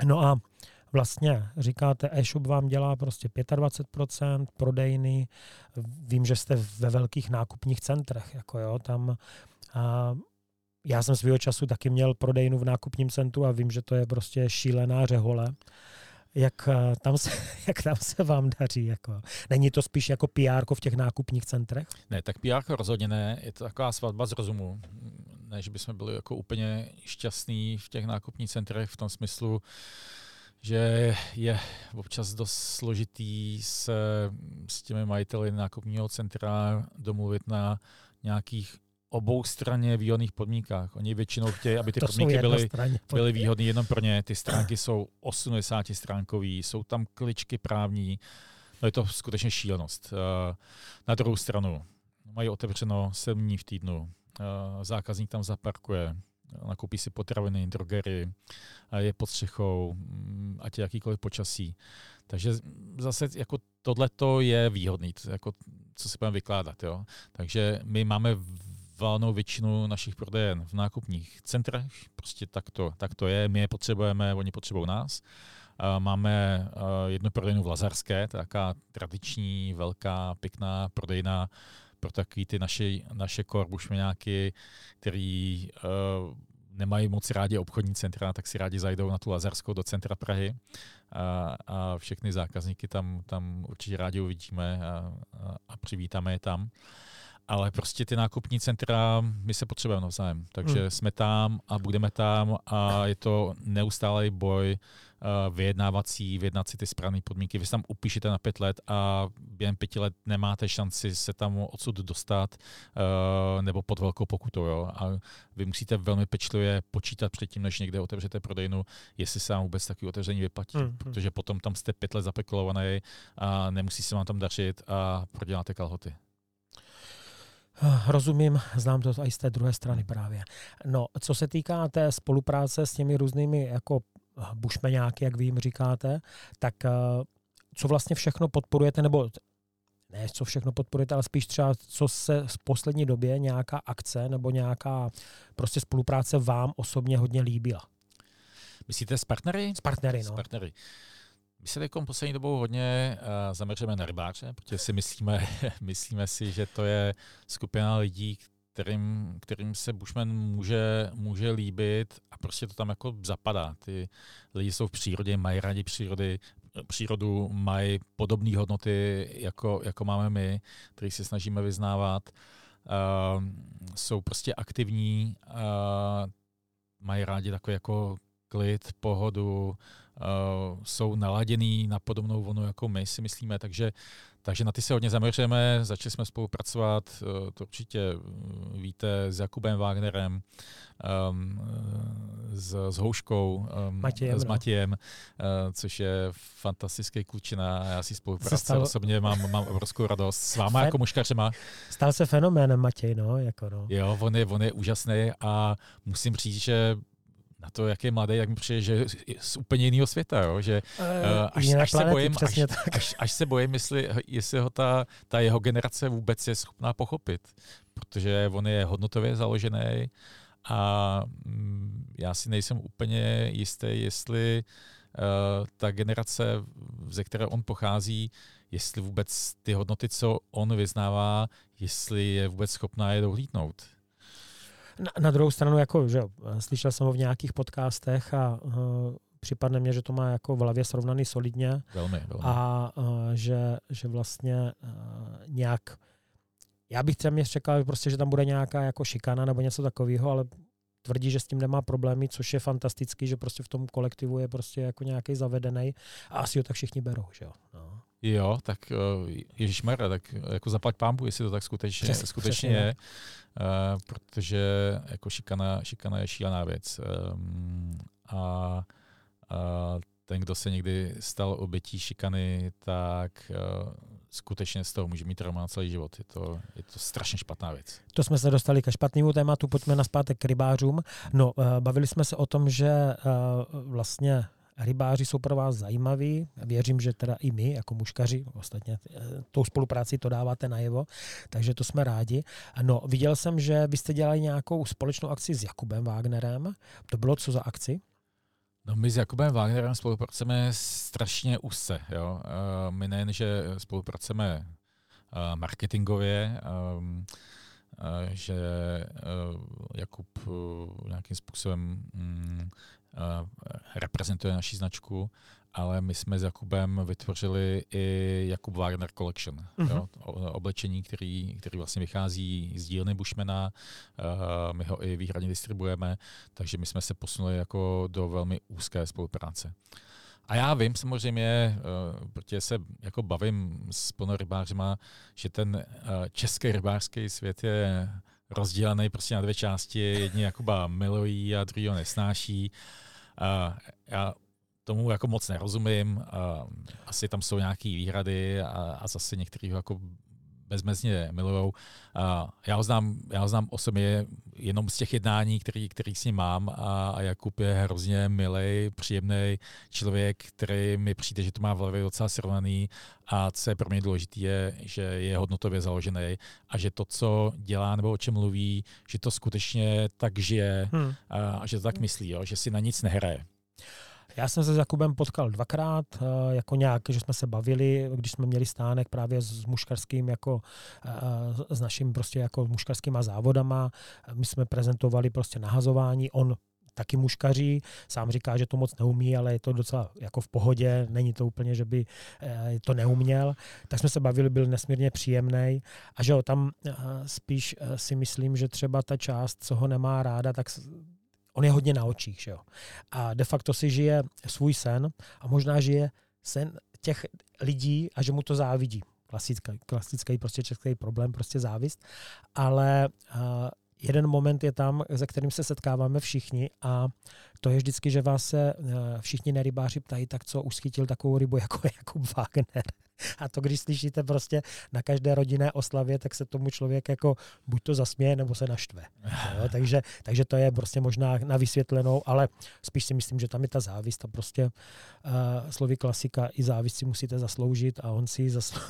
S1: no a vlastně říkáte, e-shop vám dělá prostě 25% prodejny. Vím, že jste ve velkých nákupních centrech. Jako jo, tam a já jsem svého času taky měl prodejnu v nákupním centru a vím, že to je prostě šílená řehole jak eh, tam se, jak tam se vám daří. Jako. Není to spíš jako PR v těch nákupních centrech?
S2: Ne, tak PR rozhodně ne. Je to taková svatba z rozumu. Ne, že bychom byli jako úplně šťastní v těch nákupních centrech v tom smyslu, že je občas dost složitý se s těmi majiteli nákupního centra domluvit na nějakých obou straně výhodných podmínkách. Oni většinou chtějí, aby ty to podmínky byly, byly výhodné jenom pro ně. Ty stránky jsou 80 stránkový, jsou tam kličky právní. No je to skutečně šílenost. Eh, na druhou stranu mají otevřeno 7 dní v týdnu. zákazník tam zaparkuje, nakoupí si potraviny, drogery, je pod střechou, mm, ať je jakýkoliv počasí. Takže zase jako tohleto je výhodný, jako, co si budeme vykládat. Jo? Takže my máme valnou většinu našich prodejen v nákupních centrech, prostě tak to, tak to je, my je potřebujeme, oni potřebují nás. Máme jednu prodejnu v Lazarské, to je taká tradiční, velká, pěkná prodejna pro takový ty naše, naše korbušmeňáky, který uh, nemají moc rádi obchodní centra, tak si rádi zajdou na tu Lazarskou do centra Prahy a, a všechny zákazníky tam, tam určitě rádi uvidíme a, a, a přivítáme je tam. Ale prostě ty nákupní centra, my se potřebujeme navzájem. Takže hmm. jsme tam a budeme tam a je to neustálý boj uh, vyjednávací, vyjednat si ty správné podmínky. Vy se tam upíšete na pět let a během pěti let nemáte šanci se tam odsud dostat uh, nebo pod velkou pokutou. Jo? A vy musíte velmi pečlivě počítat předtím, než někde otevřete prodejnu, jestli se vám vůbec takový otevření vyplatí. Hmm. Protože potom tam jste pět let zapeklovaný a nemusí se vám tam dařit a proděláte kalhoty.
S1: Rozumím, znám to i z té druhé strany právě. No, co se týká té spolupráce s těmi různými jako bušmeňáky, jak vy jim říkáte, tak eh, co vlastně všechno podporujete, nebo ne, co všechno podporujete, ale spíš třeba, co se v poslední době nějaká akce nebo nějaká prostě spolupráce vám osobně hodně líbila?
S2: Myslíte s partnery?
S1: S partnery, no.
S2: S partnery. My se teď poslední dobou hodně uh, zaměřujeme na rybáře, protože si myslíme, myslíme si, že to je skupina lidí, kterým, kterým se Bushman může, může líbit a prostě to tam jako zapadá. Ty lidi jsou v přírodě, mají rádi přírody, přírodu, mají podobné hodnoty, jako, jako máme my, který se snažíme vyznávat. Uh, jsou prostě aktivní, uh, mají rádi takový jako klid, pohodu, jsou naladěný na podobnou vlnu, jako my si myslíme, takže, takže na ty se hodně zaměřujeme. Začali jsme spolupracovat, uh, to určitě eh, víte, s Jakubem Wagnerem, um, s, s Houškou, um,
S1: Matějem,
S2: s no. Matějem, no. uh, což je fantastický klučina. Já si spolupráce stalo... osobně mám, mám obrovskou radost. S váma Fen... jako muškařema.
S1: Stal se fenoménem Matěj, no. Jako no.
S2: Jo, on je, on je úžasný a musím říct, že na to, jak je mladý, jak mi přijde, že je z úplně jiného světa, jo? že uh, až, až, se bojím, až, až, až se bojím, jestli, jestli ho ta, ta jeho generace vůbec je schopná pochopit, protože on je hodnotově založený a mm, já si nejsem úplně jistý, jestli uh, ta generace, ze které on pochází, jestli vůbec ty hodnoty, co on vyznává, jestli je vůbec schopná je dohlídnout.
S1: Na, na druhou stranu, jako, že slyšel jsem ho v nějakých podcastech a uh, připadne mně, že to má jako v hlavě srovnaný solidně.
S2: Velmi, velmi.
S1: A uh, že, že vlastně uh, nějak já bych třeba mě čekal, prostě, že tam bude nějaká jako šikana nebo něco takového, ale tvrdí, že s tím nemá problémy, což je fantastický, že prostě v tom kolektivu je prostě jako nějaký zavedený a asi ho tak všichni berou, že jo. No.
S2: Jo, tak uh, Ježíš Mara, tak jako zaplať pámbu, jestli to tak skutečně, přesně, skutečně přesně, je, uh, protože jako šikana, šikana je šílená věc. Um, a, a ten, kdo se někdy stal obětí šikany, tak uh, skutečně z toho může mít trauma celý život. Je to, je to strašně špatná věc.
S1: To jsme se dostali ke špatnému tématu, pojďme na zpátek k rybářům. No, bavili jsme se o tom, že vlastně rybáři jsou pro vás zajímaví. Věřím, že teda i my, jako muškaři, ostatně eh, tou spolupráci to dáváte najevo, takže to jsme rádi. No, viděl jsem, že vy jste dělali nějakou společnou akci s Jakubem Wagnerem. To bylo co za akci?
S2: No my s Jakubem Wagnerem spolupracujeme strašně úzce. Jo. Eh, my nejen, že spolupracujeme eh, marketingově, ehm, že Jakub nějakým způsobem mm, reprezentuje naši značku, ale my jsme s Jakubem vytvořili i Jakub Wagner Collection. Mm-hmm. Jo, oblečení, který, který vlastně vychází z dílny Bushmana, uh, my ho i výhradně distribuujeme, takže my jsme se posunuli jako do velmi úzké spolupráce. A já vím samozřejmě, uh, protože se jako bavím s plnorybářima, že ten uh, český rybářský svět je rozdělený prostě na dvě části. Jedni Jakuba milují a druhý ho nesnáší. Uh, já tomu jako moc nerozumím. Uh, asi tam jsou nějaké výhrady a, a zase některý jako bezmezně milujou. Já ho znám, já ho znám osobně jenom z těch jednání, který, který s ním mám a, a Jakub je hrozně milý, příjemný člověk, který mi přijde, že to má v hlavě docela srovnaný a co je pro mě důležité, je, že je hodnotově založený a že to, co dělá nebo o čem mluví, že to skutečně tak žije hmm. a, a že to tak myslí, jo, že si na nic nehraje.
S1: Já jsem se s Jakubem potkal dvakrát, eh, jako nějak, že jsme se bavili, když jsme měli stánek právě s muškarským, jako eh, s naším prostě jako muškarskýma závodama. My jsme prezentovali prostě nahazování, on taky muškaří, sám říká, že to moc neumí, ale je to docela jako v pohodě, není to úplně, že by eh, to neuměl. Tak jsme se bavili, byl nesmírně příjemný a že ho tam spíš si myslím, že třeba ta část, co ho nemá ráda, tak on je hodně na očích, že jo. A de facto si žije svůj sen a možná žije sen těch lidí a že mu to závidí. Klasický, klasický prostě český problém, prostě závist. Ale uh, jeden moment je tam, se kterým se setkáváme všichni a to je vždycky, že vás se všichni nerybáři ptají, tak co už schytil takovou rybu jako Jakub Wagner. A to, když slyšíte prostě na každé rodinné oslavě, tak se tomu člověk jako buď to zasměje, nebo se naštve. Jo? Takže, takže to je prostě možná na vysvětlenou, ale spíš si myslím, že tam je ta závist a prostě uh, slovy klasika i závist si musíte zasloužit a on si ji zaslu-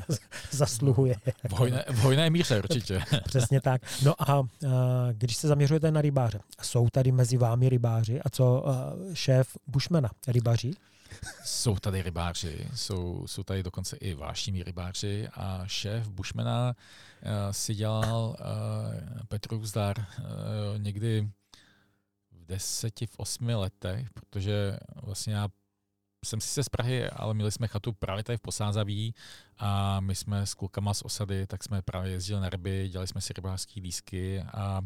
S1: zasluhuje.
S2: V hojné, míře určitě.
S1: Přesně tak. No a uh, když se zaměřujete na rybáře, jsou tady mezi vámi rybáři a co uh, šéf Bushmana, rybaří?
S2: Jsou tady rybáři, jsou, jsou tady dokonce i vášní rybáři a šéf Bushmana uh, si dělal uh, Petru Zdar uh, někdy v deseti, v osmi letech, protože vlastně já jsem si se z Prahy, ale měli jsme chatu právě tady v Posázaví a my jsme s klukama z osady, tak jsme právě jezdili na ryby, dělali jsme si rybářské lísky a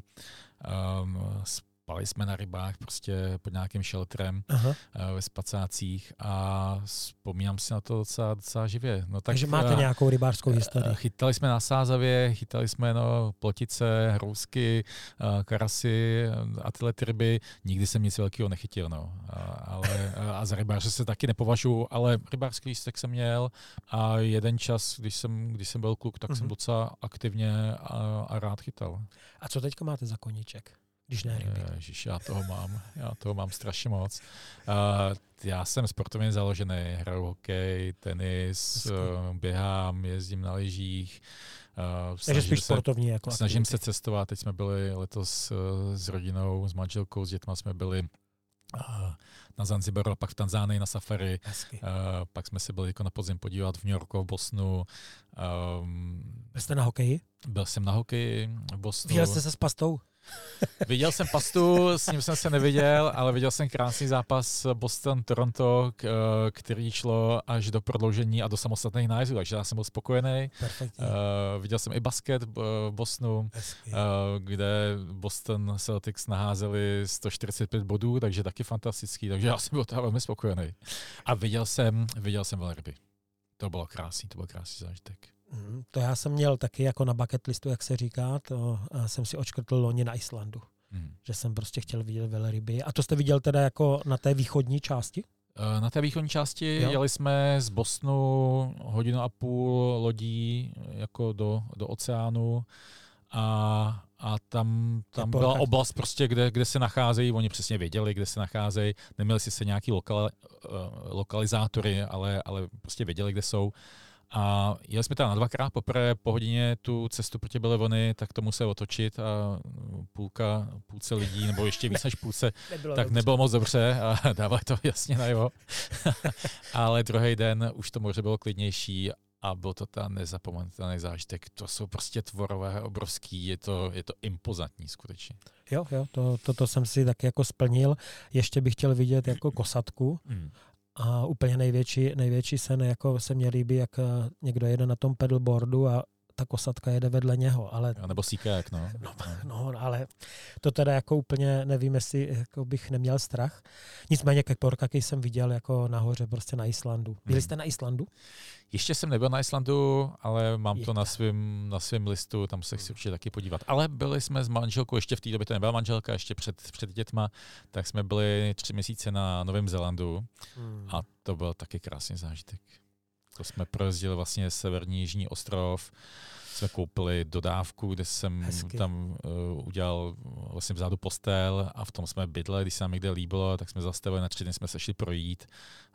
S2: um, spali jsme na rybách prostě pod nějakým shelterem Aha. Eh, ve spacácích a vzpomínám si na to docela, docela živě.
S1: No, tak, Takže máte uh, nějakou rybářskou historii?
S2: Chytali jsme na Sázavě, chytali jsme no, plotice, hrousky, uh, karasy a tyhle ty ryby. Nikdy jsem nic velkého nechytil. No. A, ale, a za rybáře se taky nepovažuji, ale rybářský lístek jsem měl a jeden čas, když jsem, když jsem byl kluk, tak uh-huh. jsem mhm. docela aktivně a, a rád chytal.
S1: A co teďka máte za koníček? Když ne ryby.
S2: Ježiš, já toho mám, já toho mám strašně moc. Uh, já jsem sportovně založený, hraju hokej, tenis, uh, běhám, jezdím na lyžích.
S1: Uh, Takže spíš se, sportovní
S2: jako Snažím aktivity. se cestovat, teď jsme byli letos uh, s rodinou, s manželkou, s dětma jsme byli uh, na Zanzibaru, pak v Tanzánii na safari. Uh, pak jsme se byli jako na podzim podívat v New Yorku, v Bosnu.
S1: Um, Jste na hokeji?
S2: Byl jsem na hokeji v Bosnu.
S1: Viděl jste se s pastou?
S2: Viděl jsem pastu, s ním jsem se neviděl, ale viděl jsem krásný zápas Boston-Toronto, který šlo až do prodloužení a do samostatných nájezdů, takže já jsem byl spokojený. Uh, viděl jsem i basket v Bosnu, uh, kde Boston Celtics naházeli 145 bodů, takže taky fantastický, takže já jsem byl toho velmi spokojený. A viděl jsem, viděl jsem velryby. To bylo krásný, to byl krásný zážitek.
S1: Mm, to já jsem měl taky jako na bucket listu, jak se říká, to jsem si očkrtl loni na Islandu. Hmm. Že jsem prostě chtěl vidět velryby. A to jste viděl teda jako na té východní části?
S2: Eh, na té východní části jo. jeli jsme z Bosnu hodinu a půl lodí jako do, do oceánu a, a tam, tam byla oblast, prostě, kde, kde se nacházejí, oni přesně věděli, kde se nacházejí, neměli si se nějaký lokal, uh, lokalizátory, ale, ale prostě věděli, kde jsou. A jeli jsme tam na dvakrát, poprvé po hodině tu cestu proti Belevony, tak to musel otočit a půlka, půlce lidí, nebo ještě víc než půlce, nebylo tak dobře. nebylo moc dobře a dávali to jasně najevo. Ale druhý den už to moře bylo klidnější a byl to ta nezapomenutelný zážitek. To jsou prostě tvorové obrovský, je to, je to impozantní skutečně.
S1: Jo, jo, to, to, to jsem si tak jako splnil. Ještě bych chtěl vidět jako kosatku. Mm. A úplně největší, největší sen, jako se mě líbí, jak eh, někdo jede na tom pedalboardu a ta kosatka jede vedle něho. Ale,
S2: a nebo síkák, no.
S1: no. No, ale to teda jako úplně nevím, jestli jako bych neměl strach. Nicméně ke porkaky jsem viděl jako nahoře prostě na Islandu. Byli hmm. jste na Islandu?
S2: Ještě jsem nebyl na Islandu, ale mám Je. to na svém na svým listu, tam se chci určitě taky podívat. Ale byli jsme s manželkou, ještě v té době to nebyla manželka, ještě před, před dětma, tak jsme byli tři měsíce na Novém Zélandu hmm. a to byl taky krásný zážitek. To jsme projezdili vlastně severní Jižní ostrov, jsme koupili dodávku, kde jsem Hezky. tam uh, udělal vlastně vzadu postel a v tom jsme bydleli, když se nám někde líbilo, tak jsme zastavili na tři dny, jsme se šli projít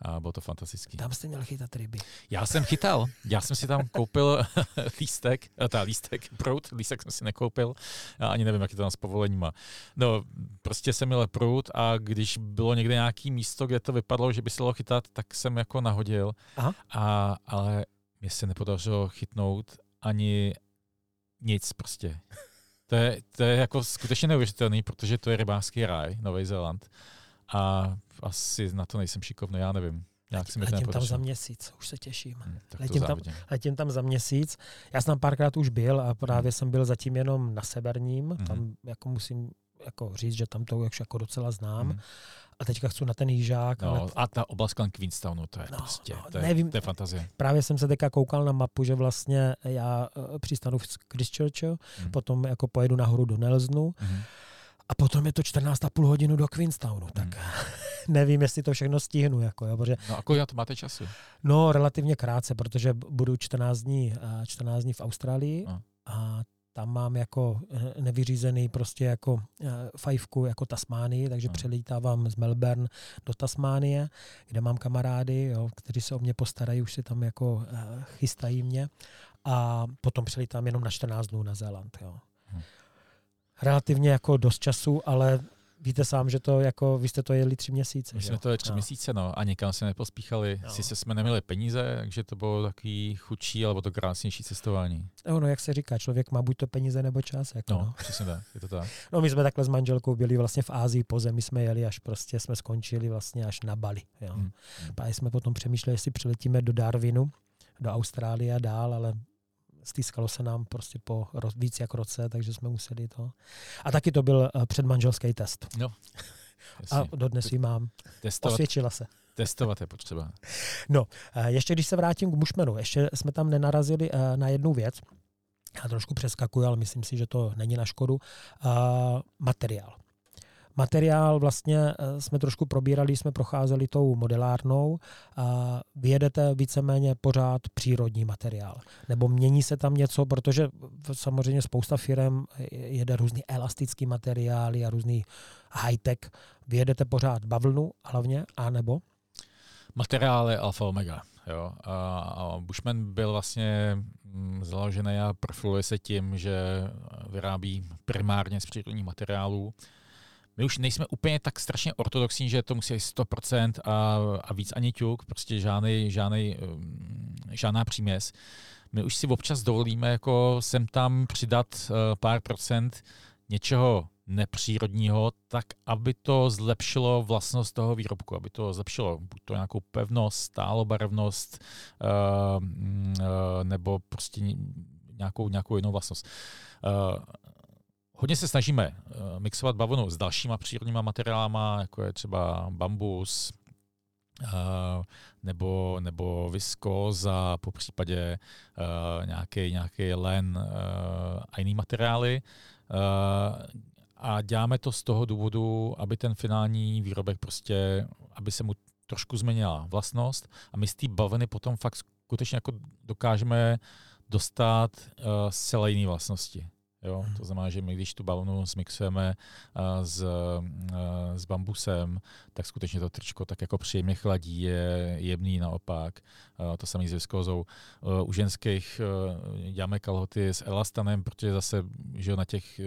S2: a bylo to fantastický.
S1: Tam jste měl chytat ryby.
S2: Já jsem chytal. Já jsem si tam koupil lístek, eh, ta lístek, prout, lístek jsem si nekoupil, já ani nevím, jak je to tam s povoleníma. No, prostě jsem měl prout a když bylo někde nějaký místo, kde to vypadalo, že by se dalo chytat, tak jsem jako nahodil. Aha. A, ale mě se nepodařilo chytnout ani nic prostě. To je, to je jako skutečně neuvěřitelný, protože to je rybářský ráj, Nový Zéland. A asi na to nejsem šikovný, já nevím.
S1: Nějak si letím tam za měsíc, už se těším. Hmm, letím, tam, letím tam za měsíc. Já jsem tam párkrát už byl a právě hmm. jsem byl zatím jenom na Severním. Hmm. Tam jako musím jako říct, že tam to už jako docela znám. Hmm a teďka chci na ten jížák.
S2: No, ale... A ta oblast kolem Queenstownu, to je no, prostě, no, to, je, nevím, to je fantazie.
S1: Právě jsem se teďka koukal na mapu, že vlastně já uh, přistanu v Christchurchu, hmm. potom jako pojedu nahoru do Nelsonu, hmm. a potom je to 14,5 hodinu do Queenstownu, tak hmm. nevím, jestli to všechno stihnu. Jako, jo, protože,
S2: no a kolik to máte času?
S1: No, relativně krátce, protože budu 14 dní, 14 dní v Austrálii no. a tam mám jako eh, nevyřízený prostě jako eh, fajfku jako Tasmánii, takže hmm. přelítávám z Melbourne do Tasmánie, kde mám kamarády, jo, kteří se o mě postarají, už si tam jako eh, chystají mě a potom přelítám jenom na 14 dnů na Zéland. Jo. Hmm. Relativně jako dost času, ale víte sám, že to jako, vy jste to jeli tři měsíce.
S2: My jsme to jeli tři no. měsíce, no, a nikam se nepospíchali. No. Sice jsme neměli peníze, takže to bylo takový chudší, alebo to krásnější cestování.
S1: No, no, jak se říká, člověk má buď to peníze nebo čas. Jako,
S2: no, no. přesně tak, je to tak.
S1: No, my jsme takhle s manželkou byli vlastně v Ázii po zemi, jsme jeli až prostě jsme skončili vlastně až na Bali. Jo. Hmm. A jsme potom přemýšleli, jestli přiletíme do Darwinu, do Austrálie a dál, ale stýskalo se nám prostě po roz, víc jak roce, takže jsme museli to. A taky to byl uh, předmanželský test.
S2: No.
S1: A dodnes ji mám. Testovat, Osvědčila se.
S2: Testovat je potřeba.
S1: No, uh, ještě když se vrátím k Mušmenu, ještě jsme tam nenarazili uh, na jednu věc. Já trošku přeskakuju, ale myslím si, že to není na škodu. Uh, materiál materiál vlastně eh, jsme trošku probírali, jsme procházeli tou modelárnou a vyjedete víceméně pořád přírodní materiál. Nebo mění se tam něco, protože samozřejmě spousta firm jede různý elastický materiály a různý high-tech. Vyjedete pořád bavlnu hlavně, anebo?
S2: Materiály alfa omega. Jo. A, a Bushman byl vlastně mm, založený a profiluje se tím, že vyrábí primárně z přírodních materiálů my už nejsme úplně tak strašně ortodoxní, že to musí být 100% a, a víc ani ťuk, prostě žádný, žádný, um, žádná příměs. My už si občas dovolíme jako sem tam přidat uh, pár procent něčeho nepřírodního, tak aby to zlepšilo vlastnost toho výrobku, aby to zlepšilo buď to nějakou pevnost, stálobarevnost uh, nebo prostě nějakou, nějakou jinou vlastnost. Hodně se snažíme uh, mixovat bavlnu s dalšíma přírodníma materiálama, jako je třeba bambus, uh, nebo, nebo viskóza, po případě uh, nějaký, nějaký len a jiný materiály. A děláme to z toho důvodu, aby ten finální výrobek prostě, aby se mu trošku změnila vlastnost a my z té bavlny potom fakt skutečně jako dokážeme dostat uh, zcela jiné vlastnosti. Jo? To znamená, že my když tu bavlnu zmixujeme s, s bambusem, tak skutečně to tričko tak jako příjemně chladí, je jemný naopak. To samé s viskózou. U ženských děláme kalhoty s elastanem, protože zase že na, těch,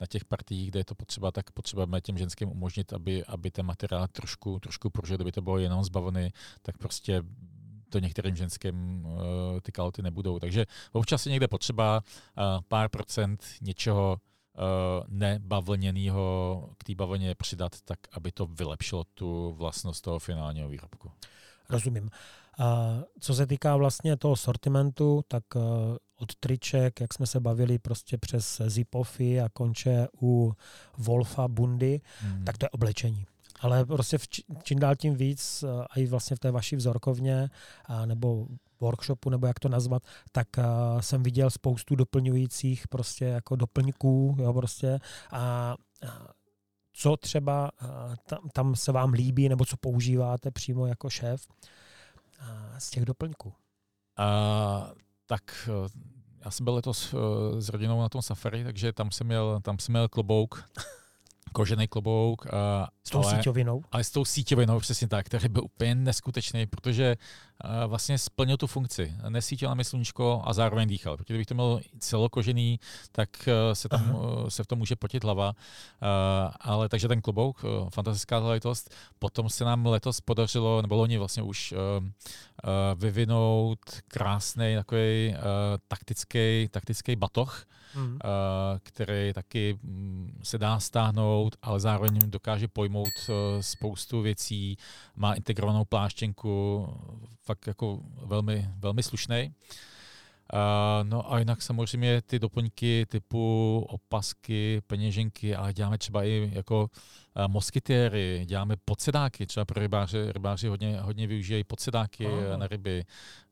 S2: na těch partiích, kde je to potřeba, tak potřebujeme těm ženským umožnit, aby, aby ten materiál trošku, trošku pružil, kdyby to bylo jenom z bavlny, tak prostě to některým ženským uh, ty kalhoty nebudou. Takže občas je někde potřeba uh, pár procent něčeho uh, nebavlněného k té bavlně přidat, tak aby to vylepšilo tu vlastnost toho finálního výrobku.
S1: Rozumím. A co se týká vlastně toho sortimentu, tak od triček, jak jsme se bavili prostě přes Zipofy a konče u Wolfa, Bundy, hmm. tak to je oblečení ale prostě v čím dál tím víc, eh, a i vlastně v té vaší vzorkovně, a nebo workshopu, nebo jak to nazvat, tak uh, jsem viděl spoustu doplňujících prostě jako doplňků, jo, prostě a, a co třeba tam, tam se vám líbí, nebo co používáte přímo jako šéf z těch doplňků.
S2: A, tak já jsem byl letos s rodinou na tom safari, takže tam jsem měl, tam jsem měl klobouk kožený klobouk. A,
S1: s tou ale, síťovinou?
S2: Ale s tou síťovinou, přesně tak, který byl úplně neskutečný, protože vlastně splnil tu funkci. Nesítil na mě sluníčko a zároveň dýchal. Protože kdybych to měl celokožený, tak se, tam, se v tom může potit hlava. Ale takže ten klobouk, fantastická záležitost. Potom se nám letos podařilo, nebo loni vlastně už vyvinout krásný takový taktický, taktický batoh, mm. který taky mm, se dá stáhnout, ale zároveň dokáže pojmout eh, spoustu věcí, má integrovanou pláštěnku, fakt jako velmi, velmi slušný. Uh, no a jinak samozřejmě ty doplňky typu opasky, peněženky, ale děláme třeba i jako uh, moskytéry, děláme podsedáky, třeba pro rybáře, rybáři hodně, hodně využívají podsedáky uh, na ryby.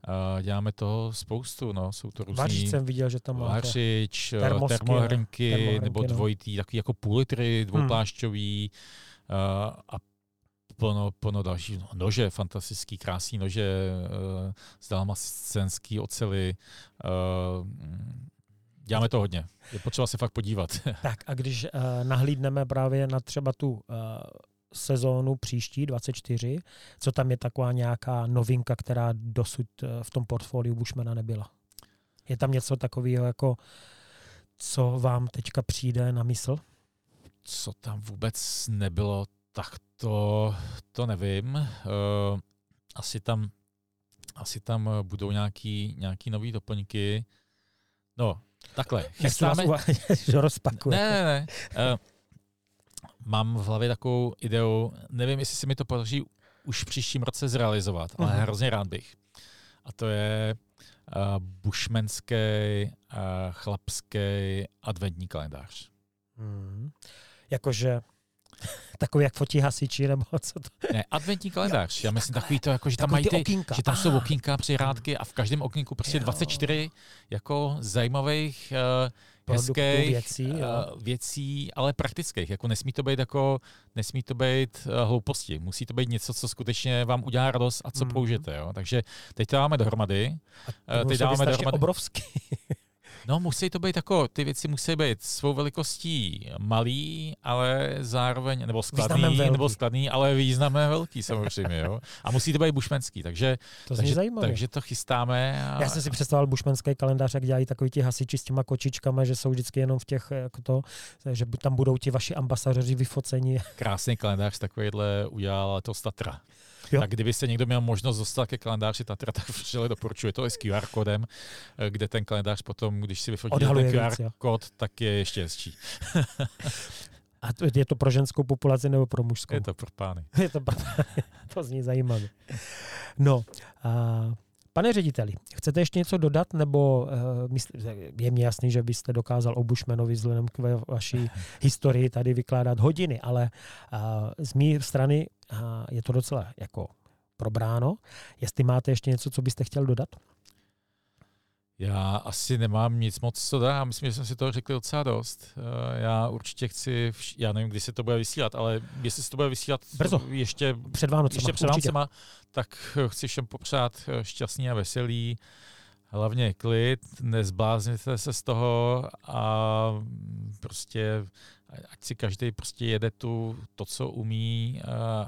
S2: Uh, děláme toho spoustu, no, jsou to různý...
S1: Vařič jsem viděl, že tam máte.
S2: Vařič, termosky, termohrnky, termohrnky, nebo no. dvojitý, takový jako půl litry, dvouplášťový hmm. uh, a plno, plno další nože, fantastický, krásný nože, uh, z dalmacenský ocely. Uh, děláme to hodně. Je potřeba se fakt podívat.
S1: Tak a když uh, nahlídneme právě na třeba tu uh, sezónu příští, 24, co tam je taková nějaká novinka, která dosud v tom portfoliu Bushmana nebyla? Je tam něco takového, jako co vám teďka přijde na mysl?
S2: Co tam vůbec nebylo, tak to, to nevím. Uh, asi tam, asi tam budou nějaký, nějaký nový doplňky. No, takhle.
S1: Chystáme... že rozpakuje.
S2: Ne, ne, ne. Uh, mám v hlavě takovou ideu, nevím, jestli se mi to podaří už v příštím roce zrealizovat, ale uh-huh. hrozně rád bych. A to je uh, bušmenský, uh, chlapský adventní kalendář.
S1: Uh-huh. Jakože Takový, jak fotí hasiči, nebo co to?
S2: Ne, adventní kalendář. Já myslím takový to, jako, že tam mají ty, okýnka. že tam jsou okýnka, přirádky a v každém okýnku prostě jo. 24 jako zajímavých uh, hezkých věcí, uh, věcí, ale praktických. Jako nesmí to být jako, nesmí to být uh, hlouposti. Musí to být něco, co skutečně vám udělá radost a co mm. použijete. Jo? Takže teď to dáme dohromady.
S1: A to teď dáme dohromady. obrovský.
S2: No, musí to být jako, ty věci musí být svou velikostí malý, ale zároveň, nebo skladný, nebo skladný, ale významné velký samozřejmě, jo. A musí to být bušmenský, takže
S1: to,
S2: takže, takže to chystáme.
S1: A... Já jsem si představoval bušmenský kalendář, jak dělají takový ti hasiči s těma kočičkama, že jsou vždycky jenom v těch, jako to, že tam budou ti vaši ambasadoři vyfoceni.
S2: Krásný kalendář takovýhle udělal to Tatra. Jo. Tak kdyby se někdo měl možnost dostat ke kalendáři Tatra, tak vřele doporučuji to i s QR kódem, eh, kde ten kalendář potom, když si vyfotí ten QR věc, kód, tak je ještě hezčí.
S1: A to, je to pro ženskou populaci nebo pro mužskou?
S2: Je to pro pány.
S1: Je to pro pány. to zní zajímavě. No, a Pane řediteli, chcete ještě něco dodat, nebo mysl, je mi jasný, že byste dokázal o Bushmanovi vzhledem k vaší historii tady vykládat hodiny, ale uh, z mé strany uh, je to docela jako probráno. Jestli máte ještě něco, co byste chtěl dodat?
S2: Já asi nemám nic moc co dá. Myslím, že jsem si to řekl docela dost. Eh, já určitě chci, já nevím, kdy se to bude vysílat, ale jestli se to bude vysílat
S1: Brzo.
S2: ještě
S1: před Vánocema,
S2: ještě před Vánocema tak chci všem popřát eh, šťastný a veselý, hlavně klid, nezblázněte se z toho a prostě ať si každý prostě jede tu, to, co umí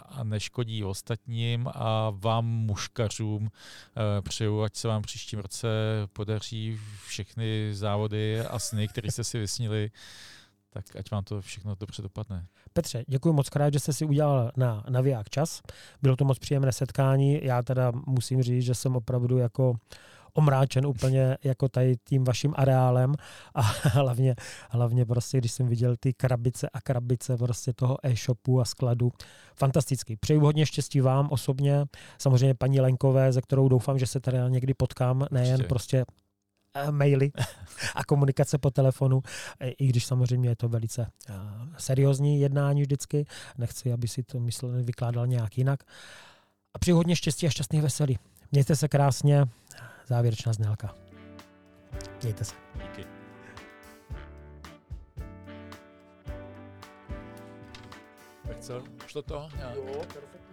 S2: a, neškodí ostatním a vám muškařům přeju, ať se vám příštím roce podaří všechny závody a sny, které jste si vysnili, tak ať vám to všechno dobře dopadne.
S1: Petře, děkuji moc krát, že jste si udělal na naviják čas. Bylo to moc příjemné setkání. Já teda musím říct, že jsem opravdu jako omráčen úplně jako tady tím vaším areálem a hlavně, hlavně prostě, když jsem viděl ty krabice a krabice prostě toho e-shopu a skladu. Fantastický. Přeju hodně štěstí vám osobně, samozřejmě paní Lenkové, ze kterou doufám, že se tady někdy potkám, nejen prostě eh, maily a komunikace po telefonu, i když samozřejmě je to velice uh, seriózní jednání vždycky. Nechci, aby si to myslel, vykládal nějak jinak. A přeju hodně štěstí a šťastných veselí. Mějte se krásně závěrečná znělka. Mějte se. Díky.
S2: Tak co, šlo to? Já.
S1: Jo, perfekt.